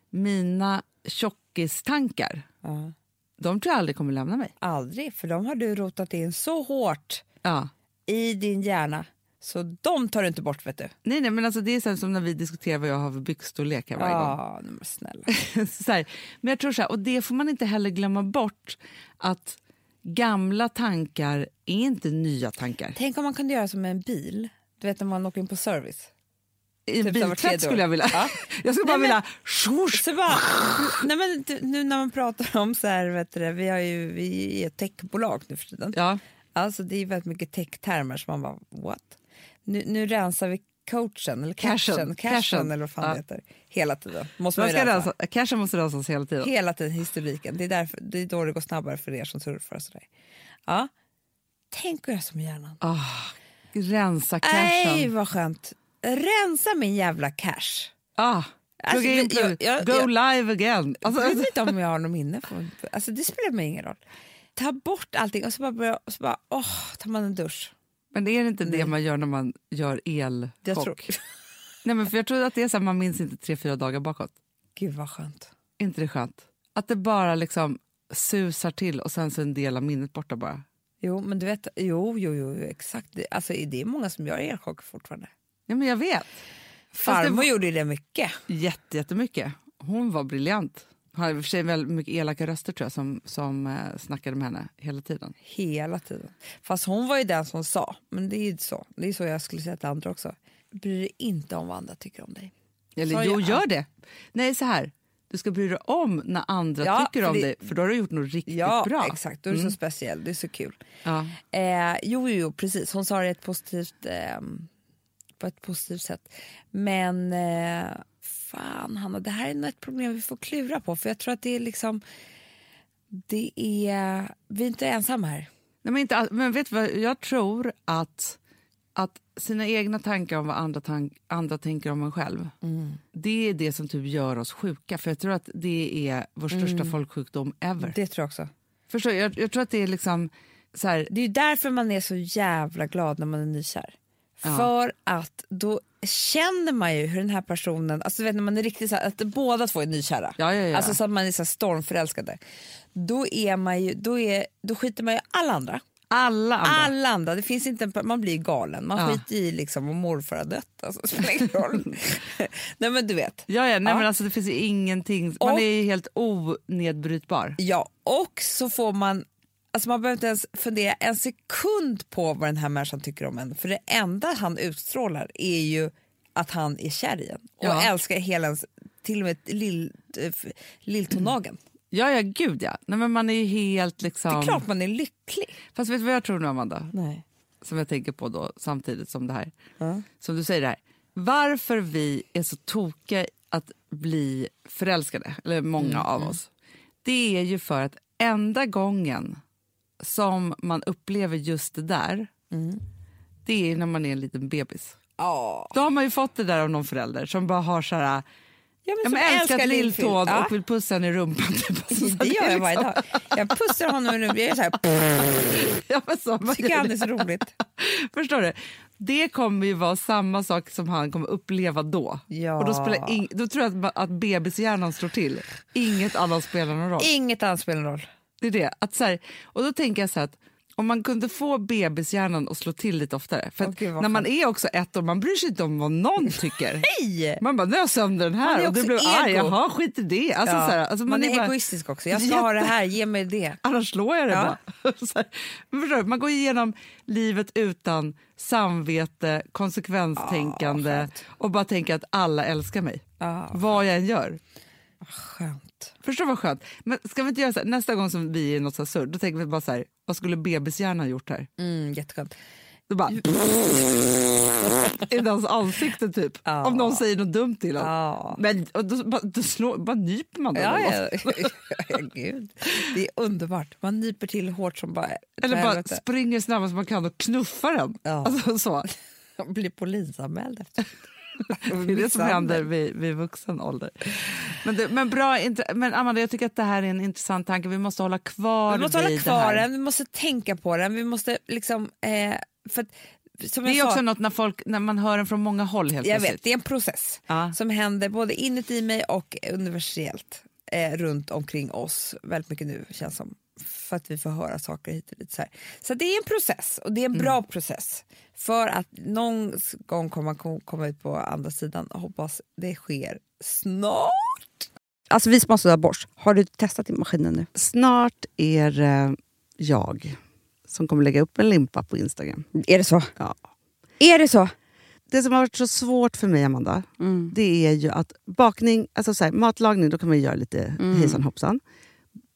mina tjockistankar, Ja. de tror jag aldrig kommer lämna mig. Aldrig, för de har du rotat in så hårt Ja. i din hjärna så de tar du inte bort vet du. Nej, nej, men alltså, det är så som när vi diskuterar vad jag har för byxstorlek här varje gång. Ja, men snälla. så här, men jag tror så här, och det får man inte heller glömma bort att gamla tankar är inte nya tankar. Tänk om man kunde göra som med en bil. Du vet när man åker in på service. I Typ biltvätt skulle jag vilja. Ja. Jag skulle bara Nej, men- vilja... Swoosh. Så bara, nej men, nu när man pratar om så här, vet du, vi, har ju, vi är ett techbolag nu för tiden. Ja, Alltså det är väldigt mycket techtermer som man bara what? Nu, nu rensar vi coachen eller cashen, Cashen, cashen, eller vad fan Ja. det heter. Hela tiden. Måste man man ska rensa, cashen måste rensas hela tiden. Hela tiden historiken. Det är, därför, det är då det går snabbare för er som surfar och sådär. Ja. Tänk att göra som hjärnan. Ah, rensa Nej cashen. vad skönt. Rensa min jävla cash. Ah, Alltså, in, jag- jag- go jag- live again. Alltså, Jag vet inte om jag har något minne. Från, alltså, det spelar mig ingen roll. Ta bort allting och så bara, börja- och så bara åh, tar man en dusch. Men är det inte det man gör när man gör elchock? Nej, men för jag tror att det är så här, man minns inte tre, fyra dagar bakåt. gud vad skönt. Inte det skönt? Att det bara liksom susar till och sen så är en del av minnet borta bara. Jo, men du vet, jo, jo, jo exakt. Alltså, det är många som gör elchocker fortfarande. Ja, men jag vet. Farmor det- gjorde det mycket. Jätte, jättemycket. Hon var briljant. Hade i och för sig väldigt mycket elaka röster tror jag som, som eh, snackade med henne hela tiden. Hela tiden. Fast hon var ju den som sa, men det är ju så. Det är så jag skulle säga till andra också. Bry dig inte om vad andra tycker om dig. Eller jo, jag gör det. Nej, så här. Du ska bry dig om när andra Ja, tycker om det- dig, för då har du gjort något riktigt Ja, bra. exakt. Då är du så speciell. Det är så kul. Ja. Eh, jo, jo, jo, precis. Hon sa det ett positivt, eh, på ett positivt sätt. Men eh, fan, Hanna, det här är ett problem vi får klura på. För jag tror att det är liksom... Det är, vi är inte ensamma här. Nej, men, inte, men vet du vad, jag tror att, att sina egna tankar om vad andra, tank, andra tänker om en själv, det är det som typ gör oss sjuka. För jag tror att det är vår största folksjukdom ever. Det tror jag också. Förstår, jag, jag tror att det är liksom så här, Det är därför man är så jävla glad när man är nykär. Ja. För att då känner man ju hur den här personen, alltså vet när man är riktigt så här, att båda två är nykära. Ja, ja, ja. Alltså så att man är så stormförälskade. Då, är man ju, då, är, då skiter man ju alla andra. alla andra. Alla andra. Det finns inte en, man blir galen. Man Ja. skiter i liksom om morfar har dött. Alltså, spelar ingen roll. Nej men du vet. Ja, ja, nej, Ja. Men alltså, det finns ingenting, man Och- är helt onedbrytbar. Ja, och så får man Alltså man behöver inte ens fundera en sekund på vad den här människan tycker om en. För det enda han utstrålar är ju att han är kär i en. Och Ja. älskar hela ens, till och med lill, eh, lilltånageln. Ja, ja, gud ja. Nej, men man är ju helt liksom... Det är klart man är lycklig. Fast vet du vad jag tror nu, Amanda? Nej. Som jag tänker på då samtidigt som det här. Ja. Som du säger det här. Varför vi är så tokiga att bli förälskade, eller många av oss. Det är ju för att enda gången som man upplever just det där, det är när man är en liten bebis. Ja. Då har man ju fått det där av någon förälder som bara har så här... Ja, men som älskat lilltån Ja. och vill pussa henne i rumpan. Typ. Alltså, så Det gör jag varje liksom- dag. Jag pussar honom i rummet. Jag är så här, Ja, men så, man tycker gör han det. är så roligt. Förstår du? Det kommer ju vara samma sak som han kommer uppleva då. Ja. Och då, spelar ing- då tror jag att, att bebishjärnan slår till. Inget annat spelar någon roll. Inget annat spelar någon roll. Det är det. Att så här, och då tänker jag så här att om man kunde få bebishjärnan att slå till lite oftare. För vad när man är också ett år, man bryr sig inte om vad någon tycker. Nej! Man bara, nu har jag sönder den Man här är och du blev arg. Jaha, skit i det. Alltså, Ja. så här, alltså, man, är bara, egoistisk också. Jag ska ha det här, ge mig det. Annars slår jag det Ja. bara. Här, man går igenom livet utan samvete, konsekvenstänkande skönt. och bara tänker att alla älskar mig. Ja. Vad jag än gör. Skönt. Förstår vad skönt? Men ska vi inte göra så här, nästa gång som vi är i något så surr, då tänker vi bara så här, vad skulle bebishjärnan gjort här? Mm, jätteskönt. Då bara... I deras ansikte typ. Ja. Om någon säger något dumt till en. Ja. Men då, bara, då slår, bara nyper man dem. Ja, ja. gud. Det är underbart. Man nyper till hårt som bara... Eller bara springer snabbast man kan och knuffar den. Ja. Alltså, så. blir polisanmäld efter. Det är det som händer vid, vid vuxen ålder. Men, det, men, bra, men Amanda, jag tycker att det här är en intressant tanke. Vi måste hålla kvar Vi måste hålla kvar den, vi måste tänka på den. Vi måste liksom... Eh, för att, som Det är sa, också något när, folk, när man hör den från många håll helt jag vet, det är en process Ja. som händer både inuti mig och universellt eh, runt omkring oss väldigt mycket nu känns som. För att vi får höra saker hit och dit. Så, här. så det är en process och det är en bra process. För att någon gång kommer man komma ut på andra sidan och hoppas det sker snart. Alltså vi som har sådär borst, har du testat i maskinen nu? Snart är det jag som kommer lägga upp en limpa på Instagram. Är det så? Ja. Är det så? Det som har varit så svårt för mig, Amanda, Mm. det är ju att bakning, alltså så här, matlagning, då kan man ju göra lite Mm. hejsan hoppsan.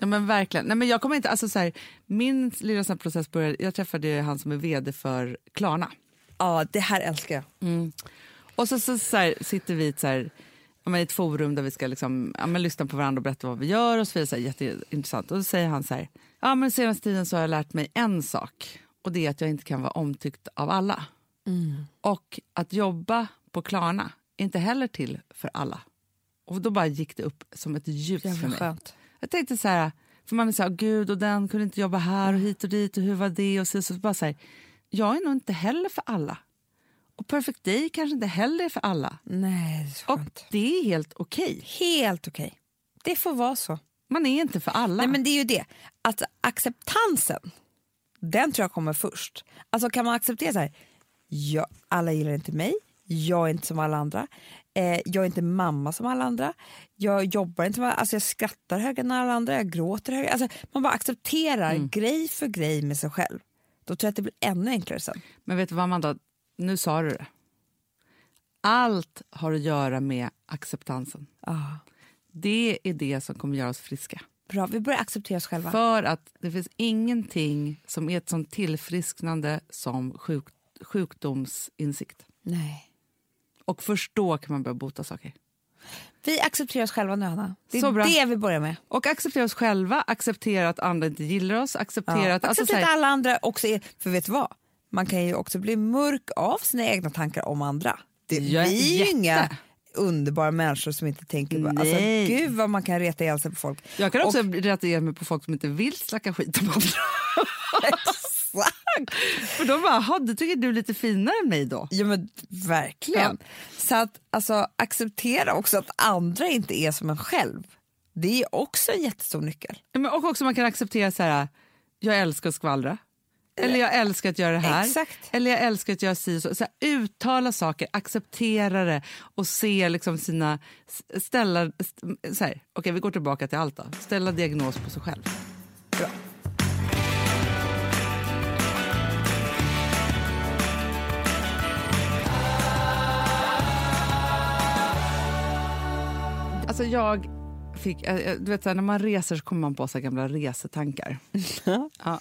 Ja, men verkligen. Nej, men jag kommer inte, alltså, så här, min lilla sån process började... Jag träffade han som är vd för Klarna. Ja, det här älskar jag. Och så, så, så här, sitter vi så här, i ett forum där vi ska liksom, ja, lyssna på varandra och berätta vad vi gör. och så vidare, så här, Jätteintressant. Och då säger han så här, ja, men senaste tiden så har jag lärt mig en sak och det är att jag inte kan vara omtyckt av alla. Och att jobba på Klarna är inte heller till för alla. Och då bara gick det upp som ett ljus för mig. skönt. Jag tänkte så här, för man är så här, gud och den kunde inte jobba här och hit och dit och hur var det och så, så bara så här, jag är nog inte heller för alla. Och Perfect Day kanske inte heller är för alla. Nej, det Och det är helt okej. Helt okej. Det får vara så. Man är inte för alla. Nej, men det är ju det. Att acceptansen, den tror jag kommer först. Alltså kan man acceptera så här, ja, alla gillar inte mig, jag är inte som alla andra, eh, jag är inte mamma som alla andra, jag jobbar inte som alla alltså jag skrattar högre än alla andra, jag gråter högre. Alltså, man bara accepterar grej för grej med sig själv. Då tror jag att det blir ännu enklare sen. Men vet du vad Amanda, nu sa du det. Allt har att göra med acceptansen. Ah, Det är det som kommer göra oss friska. bra, vi börjar acceptera oss själva. För att det finns ingenting som är ett sånt tillfrisknande som sjuk, sjukdomsinsikt. Nej. Och först då kan man börja bota saker. Vi accepterar oss själva nu, Anna. Det är Så bra. det vi börjar med. Och acceptera oss själva, acceptera att andra inte gillar oss, acceptera Ja. att... Alltså, acceptera att alla andra också är... För vet du vad? Man kan ju också bli mörk av sina egna tankar om andra. Det, Ja, vi är ju inga underbara människor som inte tänker... bara- Alltså, gud vad man kan reta ihjäl sig på folk. jag kan också Och- reagera mig på folk som inte vill snacka skit om andra. Exakt. För de bara, "Jaha, du tycker du är lite finare än mig då? Ja men verkligen. Så att alltså, acceptera också att andra inte är som en själv. Det är också en jättestor nyckel. Ja, Men och också man kan acceptera så här, jag älskar att skvallra. Eller jag älskar att göra det här. Exakt. Eller jag älskar att göra si så. så här, uttala saker, acceptera det och se liksom sina... Ställa... st- Så här, okej, vi går tillbaka till allt då. Ställa diagnos på sig själv. Bra. Alltså jag fick... eh, eh, Du vet, så här, när man reser så kommer man på så gamla resetankar. ja,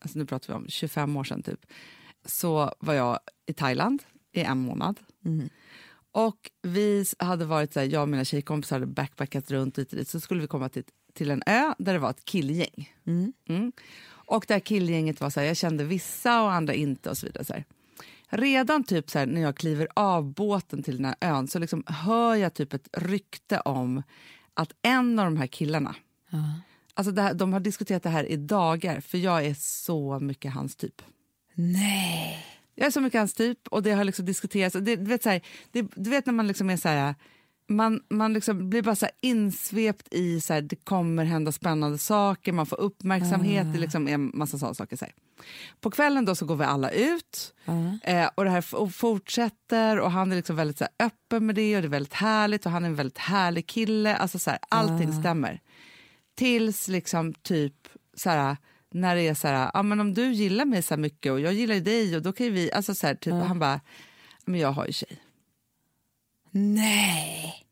alltså nu pratar vi om 25 år sedan typ. Så var jag i Thailand i en månad. Och vi hade varit så här, jag och mina tjejkompisar hade backpackat runt lite dit. Så skulle vi komma till, till en ö där det var ett killgäng. Mm. Och det här killgänget var så här, jag kände vissa och andra inte och så vidare. Så här. Redan typ så här, när jag kliver av båten till den här ön så liksom hör jag typ ett rykte om att en av de här killarna, alltså det här, de har diskuterat det här i dagar för jag är så mycket hans typ. Nej. Jag är så mycket hans typ och det har liksom diskuterats. Det, du, vet, så här, det, du vet när man liksom är så här... Man, man liksom blir bara så insvept i så här, det kommer hända spännande saker, man får uppmärksamhet, det liksom är massa sådana saker. Så här. På kvällen då så går vi alla ut eh, och det här fortsätter och han är liksom väldigt så här, öppen med det och det är väldigt härligt och han är en väldigt härlig kille. Alltså så här, allting stämmer. Tills liksom typ så här, när det är så här, ja, men om du gillar mig så här mycket och jag gillar ju dig och då kan ju vi, alltså så här, typ, han bara, men jag har ju tjej. Nej.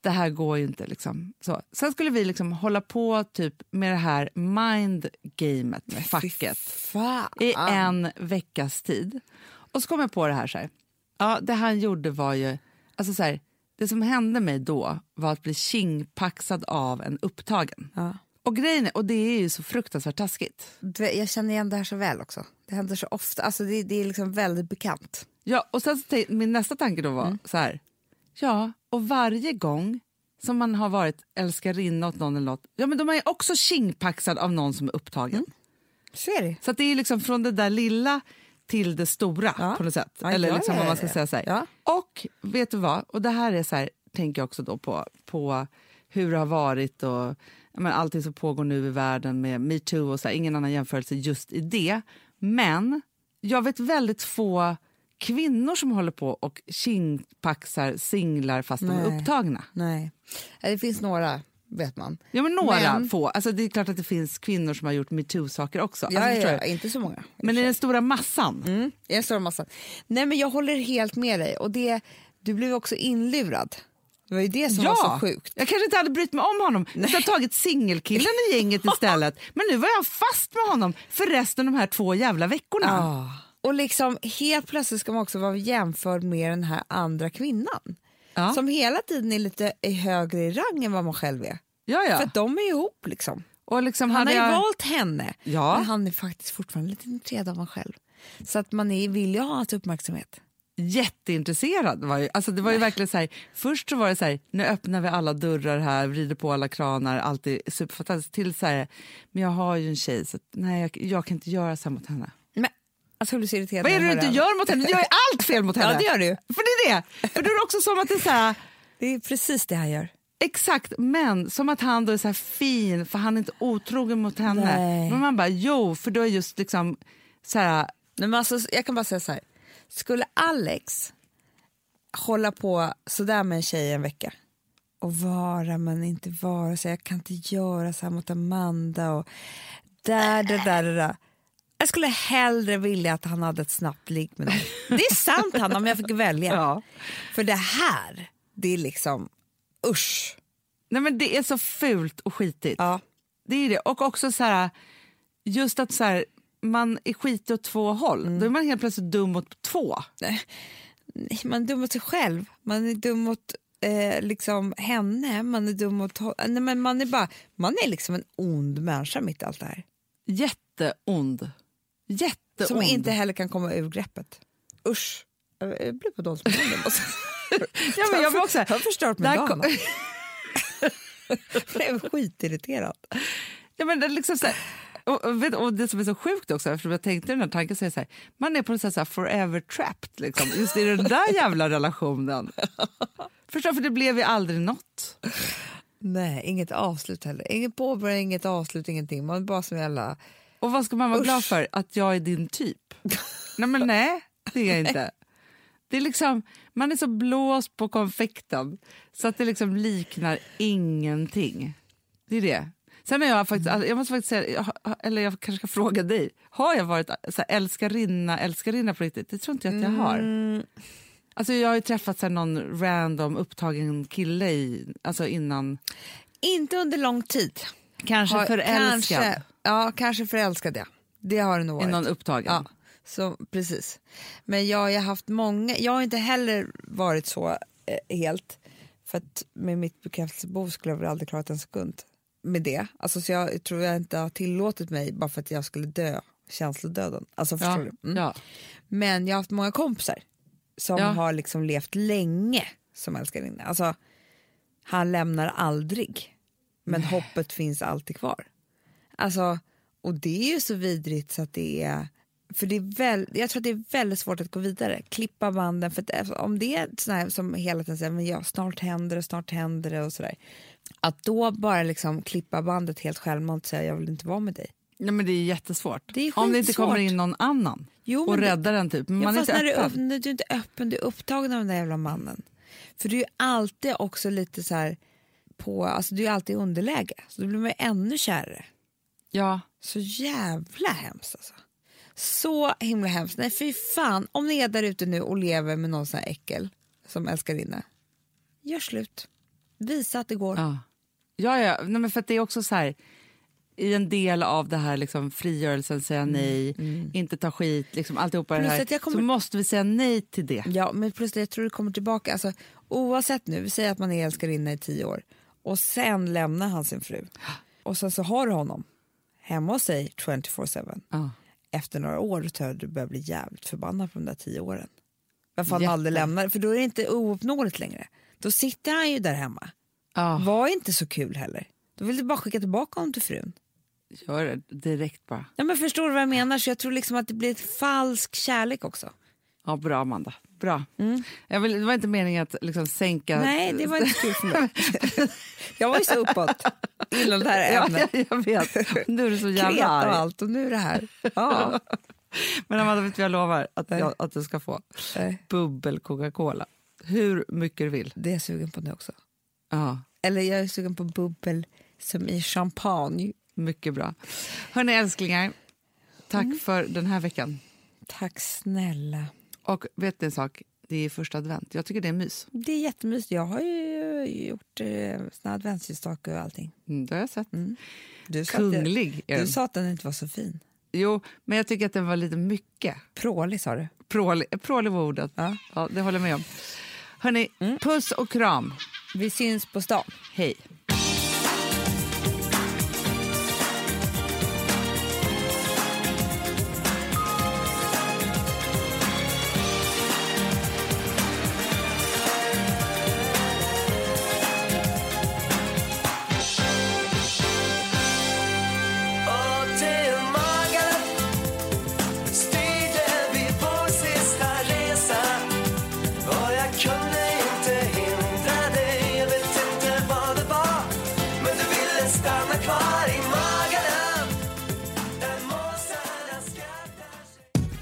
Det här går ju inte. Liksom. Så. Sen skulle vi liksom hålla på typ med det här mind-gamet med facket i en veckas tid. Och så kom jag på det här. Så här. Ja, det han gjorde var ju... Alltså så här, det som hände mig då var att bli kingpaxad av en upptagen. Ja. Och grejen är, och det är ju så fruktansvärt taskigt. Du Jag känner igen det här så väl också. Det händer så ofta. Alltså det, det är liksom väldigt bekant. Ja, och sen så min nästa tanke då var så här. Ja, och varje gång som man har varit älskarinna åt någon eller något, ja men de är också kingpaxad av någon som är upptagen. Är det. Så det är liksom från det där lilla till det stora Ja. på något sätt. Ja, Eller liksom vad man ska säga så här. Ja. Och vet du vad, och det här är så här, tänker jag också då på, på hur det har varit och men allting som pågår nu i världen med metoo och så här, ingen annan jämförelse just i det. Men jag vet väldigt få kvinnor som håller på och kingpaxar singlar fast de är Nej. upptagna. Nej. Det finns några, vet man. Ja, men några Men- få. Alltså, det är klart att det finns kvinnor som har gjort metoo-saker också. Ja, alltså, ja, ja, inte så många. Men i den stora massan. Mm, jag står massa. Nej, men jag håller helt med dig. Och det, du blev också inlurad. Det var ju det som var så sjukt. Jag kanske inte hade brytt mig om honom. Jag hade tagit singelkillen i gänget istället. Men nu var jag fast med honom för resten av de här två jävla veckorna. Ah. Och liksom helt plötsligt ska man också vara jämförd med den här andra kvinnan. Ja. Som hela tiden är lite högre i rang än vad man själv är. Ja, ja. För de är ihop liksom. Och liksom Han har ju jag... valt henne. Ja. Men han är faktiskt fortfarande lite intresserad av honom själv. Så att man är, vill ju ha hans uppmärksamhet. jätteintresserad. Var ju, alltså det var ju verkligen så här, först så var det så här, nu öppnar vi alla dörrar här, vrider på alla kranar, allt är superfantastiskt. Till så här, men jag har ju en tjej så att, nej jag, jag kan inte göra så här mot henne. Alltså, jag blir så irriterad Vad är det du inte gör mot henne? Du gör ju allt fel mot henne. Ja, det gör du. För det är det. För då är det också som att det är så här, Det är precis det han gör. Exakt, men som att han då är så fin för han är inte otrogen mot henne. Nej. Men man bara, jo, för då är just liksom så här, men alltså, jag kan bara säga så här. Skulle Alex hålla på sådär med en tjej en vecka och vara men inte vara så jag kan inte göra så här mot Amanda och där, där, där, där, där. Jag skulle hellre vilja att han hade ett snabbt ligg med någon. Det är sant Hanna, om jag fick välja. Ja. För det här, det är liksom usch. Nej, men det är så fult och skitigt. Ja. Det är det. Och också så här, just att så här, man är skitig åt två håll. Mm. Då är man helt plötsligt dum åt två. Nej, Man är dum mot sig själv, man är dum mot eh, liksom henne, man är dum mot... Nej, men man är bara, man är liksom en ond människa mitt i allt det här. Jätteond. Jätteond. Som inte heller kan komma ur greppet. Usch. Jag blir på dåligt Ja, men jag var också, har förstört min dag. kom-. Jag blev skitirriterad. Ja, men det, liksom så här, och, och, vet, och det som är så sjukt också, eftersom jag tänkte den här tanken, så är så här, man är på något sätt så här forever trapped liksom, just i den där jävla relationen. Förstår, för det blev ju aldrig något. Nej, inget avslut heller. Inget påbörjan, inget avslut, ingenting. Man är bara som jävla... Och vad ska man vara Usch. glad för? Att jag är din typ? nej, men nej, det är jag inte. Det är liksom, man är så blåst på konfekten så att det liksom liknar ingenting. Det är det. Sen har jag faktiskt, Mm. jag måste faktiskt säga, eller jag kanske ska fråga dig, har jag varit så här, älskarinna, älskarinna på riktigt? Det tror inte jag att jag har. Mm. Alltså jag har ju träffat så här, någon random upptagen kille i, alltså innan, Inte under lång tid. kanske Har- förälskad Kanske, ja, kanske förälskad, ja. Det har det nog varit. någon upptagen. Ja, så, precis. Men jag, har haft många, jag har inte heller varit så eh, helt. För att med mitt bekräftelsebehov skulle jag väl aldrig klarat en sekund med det. Alltså, så jag tror jag inte har tillåtit mig bara för att jag skulle dö känslodöden. Alltså, förstår Ja, du? Mm. ja. Men jag har haft många kompisar som Ja. har liksom levt länge som älskarinna. Alltså, han lämnar aldrig, men hoppet finns alltid kvar. Alltså, och det är ju så vidrigt så att det är... För det är väl, jag tror att det är väldigt svårt att gå vidare, klippa banden. För att alltså, om det är här som hela tiden säger men ja, snart händer det, snart händer det och sådär. Att då bara liksom klippa bandet helt självmant och säga jag vill inte vara med dig. Ja, men det är jättesvårt. Det är Om det inte kommer in någon annan Jo, och räddar den. Typ. Men Ja, man är inte när du, är du är inte öppen, du är upptagen av den där jävla mannen. För du är alltid också lite så här på, alltså du är alltid i underläge. Så då blir man ju ännu kärare. Ja. Så jävla hemskt alltså. Så himla hemskt. Nej fy fan, om ni är där ute nu och lever med någon sån här äckel som älskarinna. Gör slut. Visa att det går. Ja, ja, ja. Nej, men för det är också så här, i en del av det här liksom, frigörelsen, säga nej, inte ta skit, liksom, alltihopa det Mm, här, kommer- så måste vi säga nej till det. Ja, men plus det, jag tror det kommer tillbaka. Alltså, oavsett nu, vi säger att man är älskarinna i tio år och sen lämnar han sin fru och sen så har du honom hemma hos sig 24-7. Ja. Efter några år tror jag du börjar bli jävligt förbannad på de där tio åren. Varför han Jätte. aldrig lämnar, för då är det inte ouppnåeligt längre. Då sitter han ju där hemma. Ja, Var inte så kul heller. Då vill du bara skicka tillbaka honom till frun. gör det direkt bara. Ja, men förstår du vad jag menar? Så jag tror liksom att det blir ett falsk kärlek också. Ja, bra, Amanda. Bra. Jag vill, det var inte meningen att liksom, sänka... Mm. Nej, det var inte kul för mig. jag var ju så uppåt inom det här Ja, ämnet. jag, jag vet. Nu är du så Kreta jävla och arg. allt och nu är det här. Ja. Men Amanda, vet du jag lovar att, jag, att du ska få? Nej, Bubbel Coca-Cola. Hur mycket du vill. Det är jag sugen på nu också. Ja, Eller jag är sugen på bubbel som i champagne. mycket bra. Hörni älsklingar, tack för den här veckan. Tack snälla. Och vet ni en sak? Det är första advent. Jag tycker det är mys. Det är jättemysigt. Jag har ju gjort eh, såna adventsljusstake och allting. Mm, det har jag sett. Du sa, att, Kunglig är du den. sa att den inte var så fin. Jo, men jag tycker att den var lite mycket. Prålig sa du. Prålig, prålig var ordet. Ja. Ja, det håller jag med om. Hörni, puss och kram. Vi syns på stan. Hej.